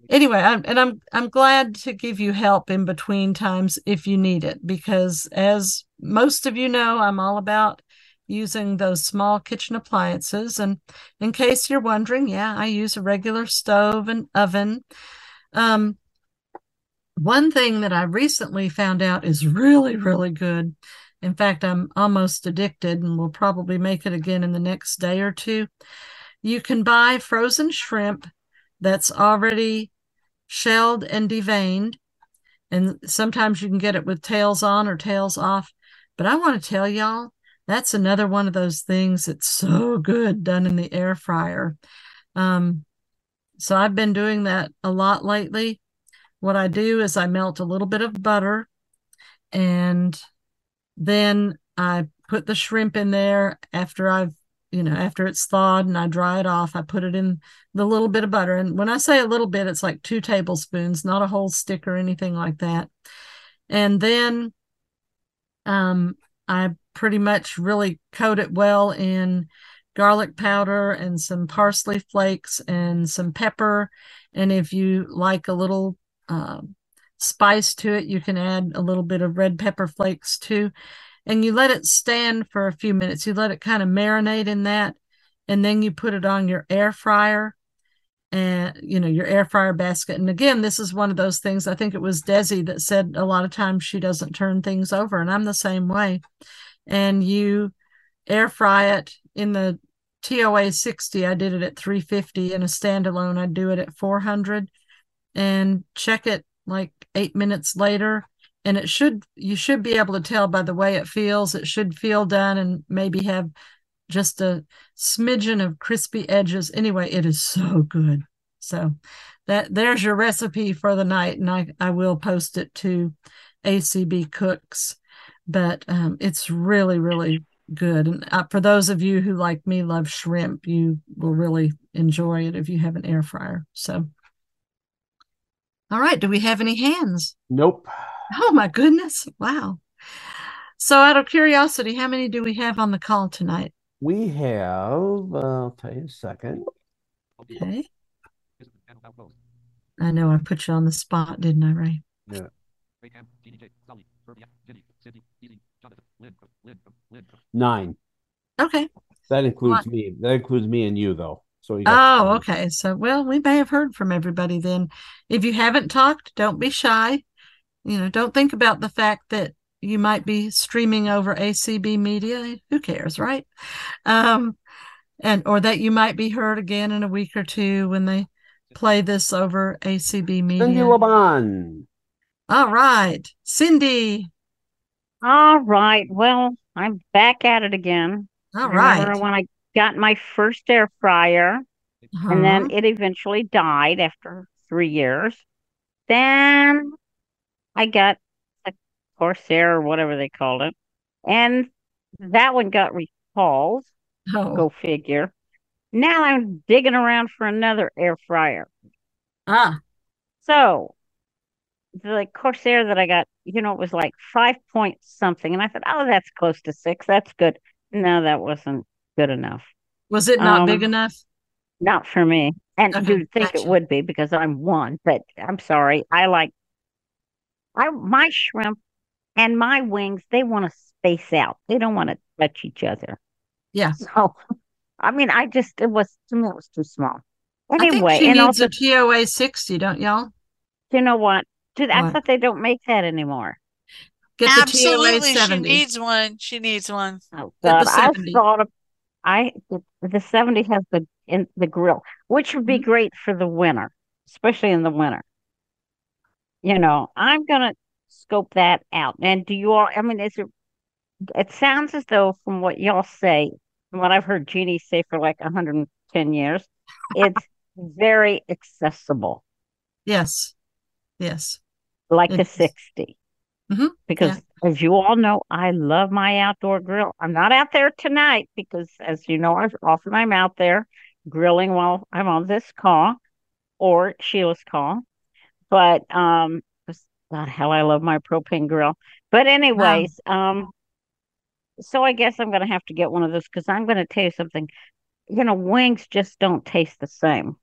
anyway I'm, and i'm i'm glad to give you help in between times if you need it because as most of you know i'm all about using those small kitchen appliances. And in case you're wondering yeah i use a regular stove and oven. Um, one thing that i recently found out is really really good in fact i'm almost addicted and will probably make it again in the next day or two you can buy frozen shrimp that's already shelled and deveined. And sometimes you can get it with tails on or tails off. But I want to tell y'all, that's another one of those things that's so good done in the air fryer. Um, so I've been doing that a lot lately. What I do is I melt a little bit of butter and then I put the shrimp in there after I've you know, after it's thawed and I dry it off, I put it in the little bit of butter. And when I say a little bit, it's like two tablespoons, not a whole stick or anything like that. And then um, I pretty much really coat it well in garlic powder and some parsley flakes and some pepper. And if you like a little uh, spice to it, you can add a little bit of red pepper flakes too and you let it stand for a few minutes. You let it kind of marinate in that, and then you put it on your air fryer and you know your air fryer basket. And again, this is one of those things. I think it was Desi that said a lot of times she doesn't turn things over, and I'm the same way. And you air fry it in the TOA 60. I did it at 350 in a standalone. I do it at 400 and check it like eight minutes later and it should you should be able to tell by the way it feels. It should feel done and maybe have just a smidgen of crispy edges. Anyway it is so good. So that there's your recipe for the night and i i will post it to acb cooks. But um, it's really really good. And uh, for those of you who like me love shrimp you will really enjoy it if you have an air fryer. So all right do we have any hands nope Oh my goodness. Wow. So out of curiosity, how many do we have on the call tonight? We have, uh, I'll tell you a second. Okay. I know I put you on the spot, didn't I, Ray? Yeah. Nine. Okay. That includes me. That includes me and you, though. So Oh, okay. So, well, we may have heard from everybody then. If you haven't talked, don't be shy you know, don't think about the fact that you might be streaming over ACB media. Who cares, right? Um, and or that you might be heard again in a week or two when they play this over ACB media. Cindy Laban. All right, Cindy. All right. Well, I'm back at it again. All right. Remember when I got my first air fryer, uh-huh. and then it eventually died after three years. Then I got a Corsair or whatever they called it. And that one got recalled. Oh. Go figure. Now I'm digging around for another air fryer. Ah. So the Corsair that I got, you know, it was like five point something. And I thought, oh, that's close to six. That's good. No, that wasn't good enough. Was it not Um, big enough? Not for me. And Okay, you'd think gotcha. it would be because I'm one, but I'm sorry. I like I my shrimp and my wings, they want to space out. They don't want to touch each other. Yeah. So I mean, I just it was to me it was too small. I think Anyway, she and needs also a TOA 60, don't y'all? you know what? Dude, I What? thought they don't make that anymore. Get the TOA Absolutely, she needs one. She needs one. Oh God, I thought of I the, the 70 has the in the grill, which would Mm-hmm. be great for the winter, especially in the winter. You know, I'm gonna scope that out. And do you all, I mean, is it it sounds as though from what y'all say, from what I've heard Jeannie say for like 110 years, it's very accessible, Yes. Yes. like It the is. 60. Mhm, Because yeah. as you all know, I love my outdoor grill. I'm not out there tonight because as you know, I've, often I'm out there grilling while I'm on this call or Sheila's call. But um God, how I love my propane grill. But anyways, um so I guess I'm gonna have to get one of those because I'm gonna tell you something. You know, wings just don't taste the same.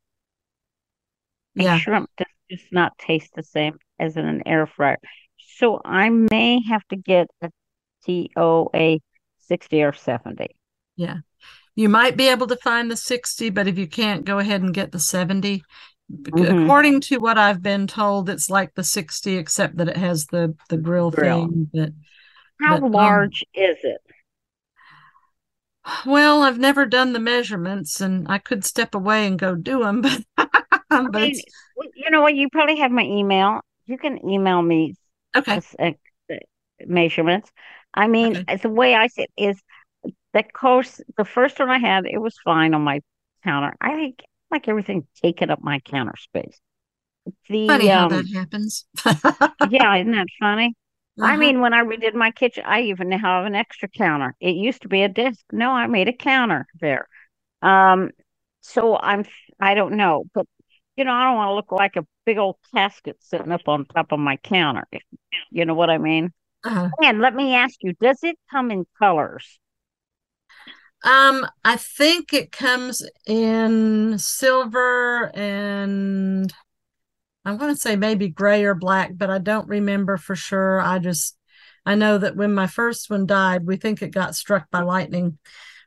And Yeah. shrimp does just not taste the same as in an air fryer. So I may have to get a TOA 60 or 70. Yeah. You might be able to find the 60, but if you can't, go ahead and get the 70. Bec- Mhm. According to what I've been told, it's like the 60, except that it has the the grill, Grill. thing. But How but, um, large is it? well, I've never done the measurements, and I could step away and go do them, but I but mean, you know what? You probably have my email. You can email me okay. s- uh, the measurements. I mean, Okay. the way I see it is the course, the first one I had, it was fine on my counter. I like like everything taking up my counter space. The Funny how um, that happens. yeah, isn't that funny? I Uh-huh. mean, when I redid my kitchen, I even now have an extra counter. It used to be a desk. No, I made a counter there. Um, so I'm, I don't know, but you know, I don't want to look like a big old casket sitting up on top of my counter. You know what I mean? Uh-huh. And let me ask you, does it come in colors? Um, I think it comes in silver and I'm going to say maybe gray or black, but I don't remember for sure. I just, I know that when my first one died, we think it got struck by lightning.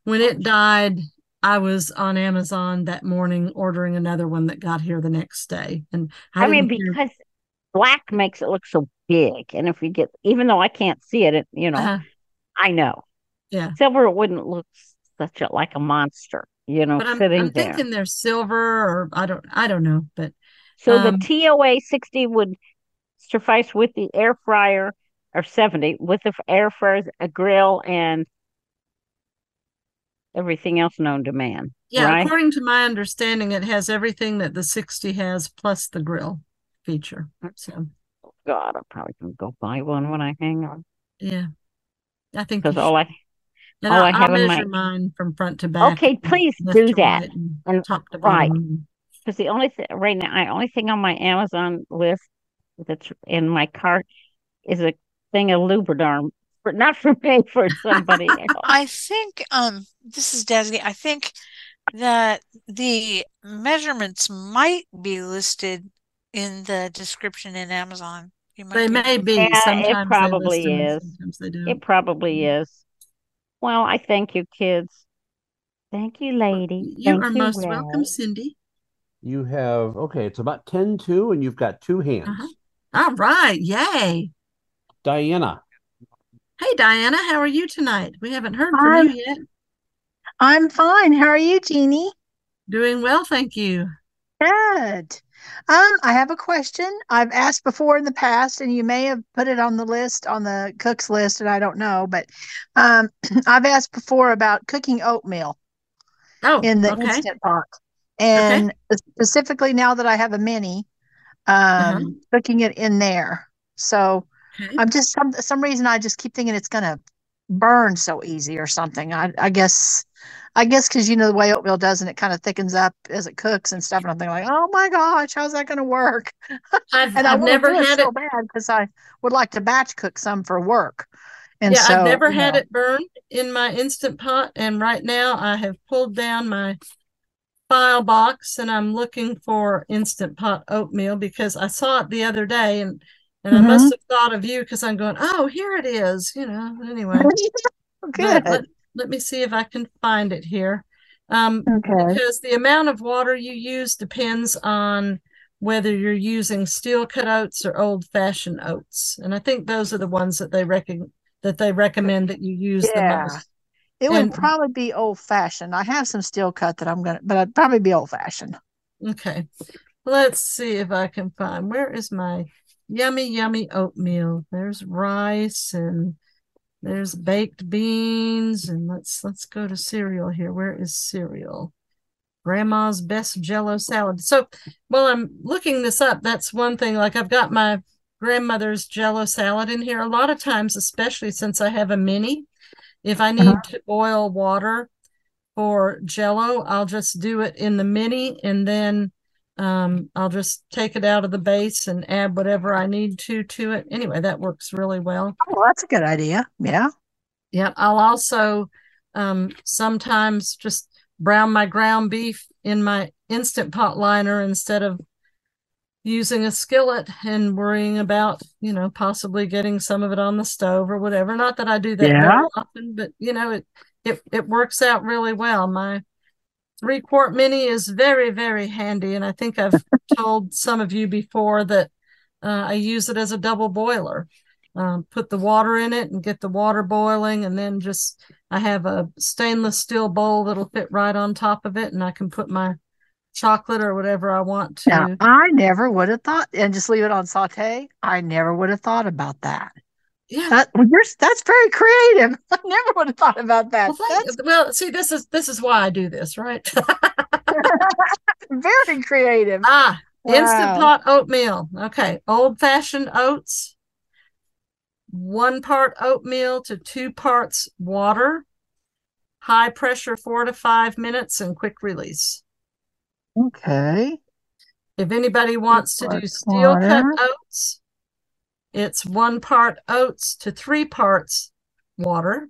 When it died, I was on Amazon that morning ordering another one that got here the next day. And I, I mean, didn't hear- because black makes it look so big, and if you get, even though I can't see it, it you know, Uh-huh. I know yeah. silver it wouldn't look such a like a monster, you know, But I'm, sitting I'm there. thinking they're silver or I don't, I don't know, but So um, the TOA 60 would suffice with the air fryer or 70 with the air fryer, a grill, and everything else known to man. Yeah, right? according to my understanding, it has everything that the 60 has plus the grill feature. So, God, I'm probably gonna go buy one when I hang on yeah, I think because all I. And all I'll, I I'll have in my measure mine from front to back. okay, please do that. and And top to right, bottom. because the only thing right now, I only thing on my Amazon list that's in my cart is a thing of Lubriderm, for not for me, for somebody else. I think um this is Desi. I think that the measurements might be listed in the description in Amazon. You might They be may to- be. Yeah, it Sometimes they list probably them, is. sometimes they don't. It probably is. Well, I thank you, kids. Thank you, lady. You Thank are you, most welcome, Cindy. You have okay. It's about 10-2, and you've got two hands. Uh-huh. All right, yay. Diana. Hey, Diana, how are you tonight? We haven't heard from I'm you yet. I'm fine. How are you, Jeannie? Doing well, thank you. Good. Um, I have a question. I've asked before in the past, and you may have put it on the list on the cook's list, and I don't know, but um, I've asked before about cooking oatmeal Oh, in the okay. instant pot, Okay. and specifically now that I have a mini, Uh-huh. um, cooking it in there. So Okay. I'm just some some reason I just keep thinking it's gonna burn so easy or something. I I guess I guess because you know the way oatmeal does and it kind of thickens up as it cooks and stuff. And I'm thinking like, oh my gosh, how's that gonna work? I've And I I've never it had so it. bad because I would like to batch cook some for work. And Yeah, I've never had know, it burned in my Instant Pot, and right now I have pulled down my file box and I'm looking for Instant Pot oatmeal because I saw it the other day and and I Mhm. must have thought of you because I'm going, oh, here it is, you know. Anyway, but good. Let, me see if I can find it here. Um, Okay. because the amount of water you use depends on whether you're using steel cut oats or old fashioned oats. And I think those are the ones that they reckon that they recommend that you use the Yeah. most. It would And- probably be old fashioned. I have some steel cut that I'm gonna, but I'd probably be old fashioned. Okay. Let's see if I can find where is my yummy, yummy oatmeal. There's rice and there's baked beans and let's let's go to cereal here. Where is cereal? Grandma's best jello salad. So while I'm looking this up, that's one thing. Like I've got my grandmother's jello salad in here. A lot of times, especially since I have a mini, if I need uh-huh. to boil water for jello, I'll just do it in the mini and then um, I'll just take it out of the base and add whatever I need to to it. Anyway, that works really well. Oh, that's a good idea. Yeah. Yeah, I'll also um, sometimes just brown my ground beef in my instant pot liner instead of using a skillet and worrying about, you know, possibly getting some of it on the stove or whatever. Not that I do that Yeah. often, but you know, it it it works out really well. My three quart mini is very, very handy, and I think I've told some of you before that uh, I use it as a double boiler. Um, put the water in it and get the water boiling, and then just I have a stainless steel bowl that'll fit right on top of it, and I can put my chocolate or whatever I want to. Now, I never would have thought, and just leave it on saute. I never would have thought about that. Yeah. That, well, you're, that's very creative. I never would have thought about that. Well, well, see, this is this is why I do this, right? Very creative. Ah, instant pot oatmeal. Okay, old fashioned oats. One part oatmeal to two parts water. High pressure, four to five minutes, and quick release. Okay. If anybody wants to do steel cut oats, it's one part oats to three parts water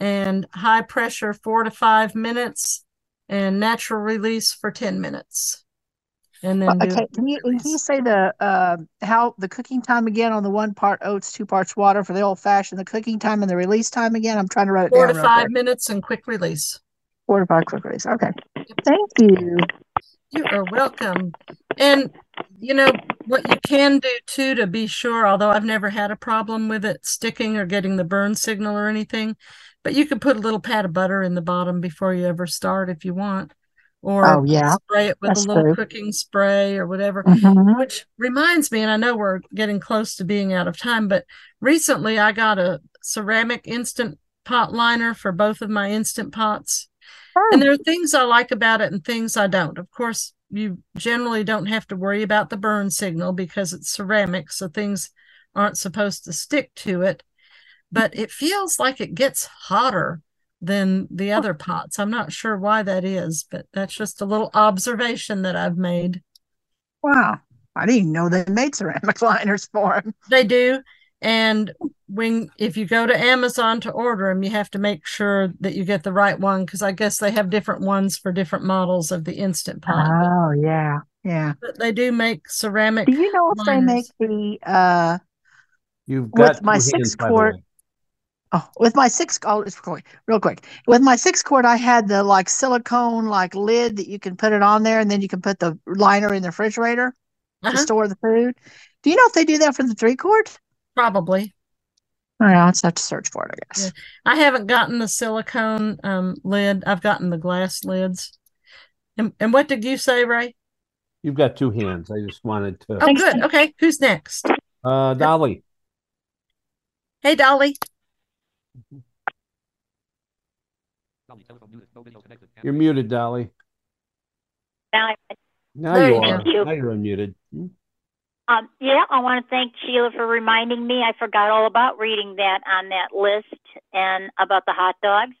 and high pressure four to five minutes and natural release for 10 minutes. And then do Okay. Can you, can you say the uh, how the cooking time again on the one part oats, two parts water for the old fashioned, the cooking time and the release time again? I'm trying to write it four down. to five quick. minutes and quick release. Four to five quick release. Okay. Thank you. You are welcome. And you know what you can do too to be sure, although I've never had a problem with it sticking or getting the burn signal or anything, but you could put a little pat of butter in the bottom before you ever start if you want. Or Oh, yeah. spray it with That's a little true. cooking spray or whatever. Mhm. Which reminds me, and I know we're getting close to being out of time, but recently I got a ceramic instant pot liner for both of my instant pots. And there are things I like about it and things I don't. Of course, you generally don't have to worry about the burn signal because it's ceramic, so things aren't supposed to stick to it. But it feels like it gets hotter than the other pots. I'm not sure why that is, but that's just a little observation that I've made. Wow. I didn't know they made ceramic liners for them. They do. And when if you go to Amazon to order them, you have to make sure that you get the right one because I guess they have different ones for different models of the instant pot. Oh, yeah. Yeah. But they do make ceramic. Do you know if they make the uh You've with got my six hands, quart oh with my six oh it's quick, real quick with my six quart I had the like silicone like lid that you can put it on there and then you can put the liner in the refrigerator Uh-huh. to store the food. Do you know if they do that for the three quart? Probably. Oh, yeah, I'll just have to search for it, I guess. Yeah. I haven't gotten the silicone um, lid. I've gotten the glass lids. And, and what did you say, Ray? You've got two hands. I just wanted to. Oh, good. Okay. Who's next? Uh, Dolly. Hey, Dolly. You're muted, Dolly. Now, Now There you you are. go. Now you're unmuted. Um, yeah, I want to thank Sheila for reminding me. I forgot all about reading that on that list and about the hot dogs.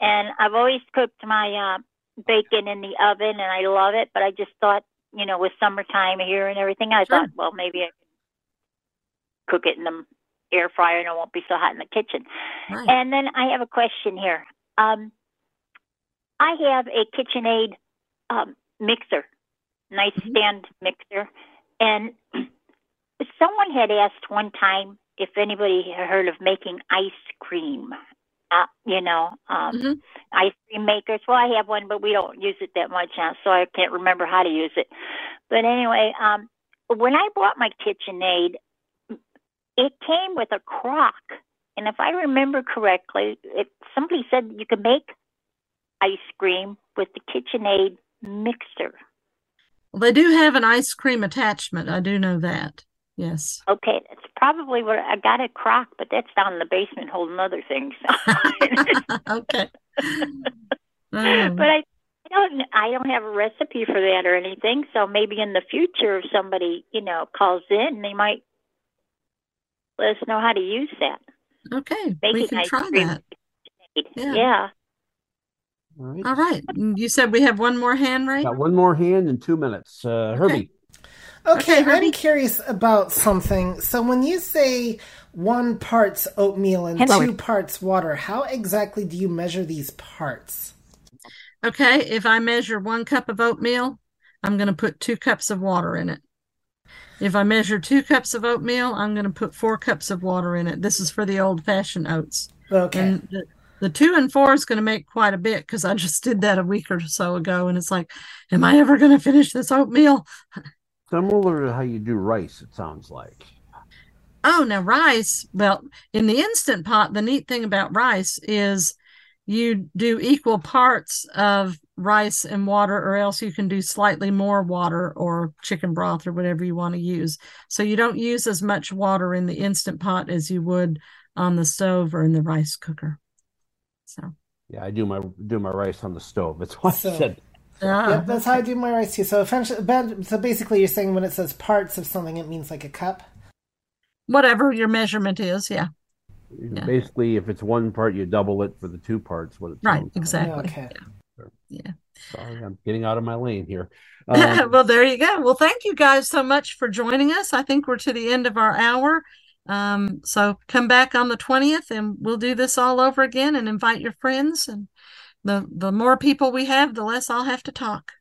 And I've always cooked my uh, bacon in the oven, and I love it. But I just thought, you know, with summertime here and everything, I Sure. thought, well, maybe I can cook it in the air fryer, and it won't be so hot in the kitchen. Right. And then I have a question here. Um, I have a KitchenAid um, mixer, nice stand mixer, and someone had asked one time if anybody had heard of making ice cream. uh, you know, um, Mm-hmm. ice cream makers. Well, I have one, but we don't use it that much now, so I can't remember how to use it. But anyway, um, when I bought my KitchenAid, it came with a crock, and if I remember correctly, it somebody said you could make ice cream with the KitchenAid mixer. Well, they do have an ice cream attachment. I do know that. Yes. Okay, that's probably what I got a crock, but that's down in the basement holding other things. okay. but I, I don't I don't have a recipe for that or anything. So maybe in the future, if somebody you know calls in, they might let us know how to use that. Okay, Making we can try that. Yeah. Yeah. All right. All right. You said we have one more hand, right? Got one more hand in two minutes. Uh, Herbie. Okay, I'm curious about something. So when you say one parts oatmeal and Hello. two parts water, how exactly do you measure these parts? Okay, if I measure one cup of oatmeal, I'm going to put two cups of water in it. If I measure two cups of oatmeal, I'm going to put four cups of water in it. This is for the old fashioned oats. Okay. And the, two and four is going to make quite a bit because I just did that a week or so ago. And it's like, am I ever going to finish this oatmeal? Similar to how you do rice, it sounds like. Oh, now rice. Well, in the instant pot, the neat thing about rice is you do equal parts of rice and water, or else you can do slightly more water or chicken broth or whatever you want to use. So you don't use as much water in the instant pot as you would on the stove or in the rice cooker. So, Yeah, I do my do my rice on the stove. That's why So- I said. Ah. Yep, that's how I do my rice too. So eventually, so basically, you're saying when it says parts of something, it means like a cup. whatever your measurement is, yeah. Yeah. Basically, if it's one part, you double it for the two parts. What it Right, sounds like. exactly. Okay. Yeah. Sorry, I'm getting out of my lane here. Um, well, there you go. Well, thank you guys so much for joining us. I think we're to the end of our hour. Um, so come back on the 20th and we'll do this all over again and invite your friends. And the, the more people we have, the less I'll have to talk.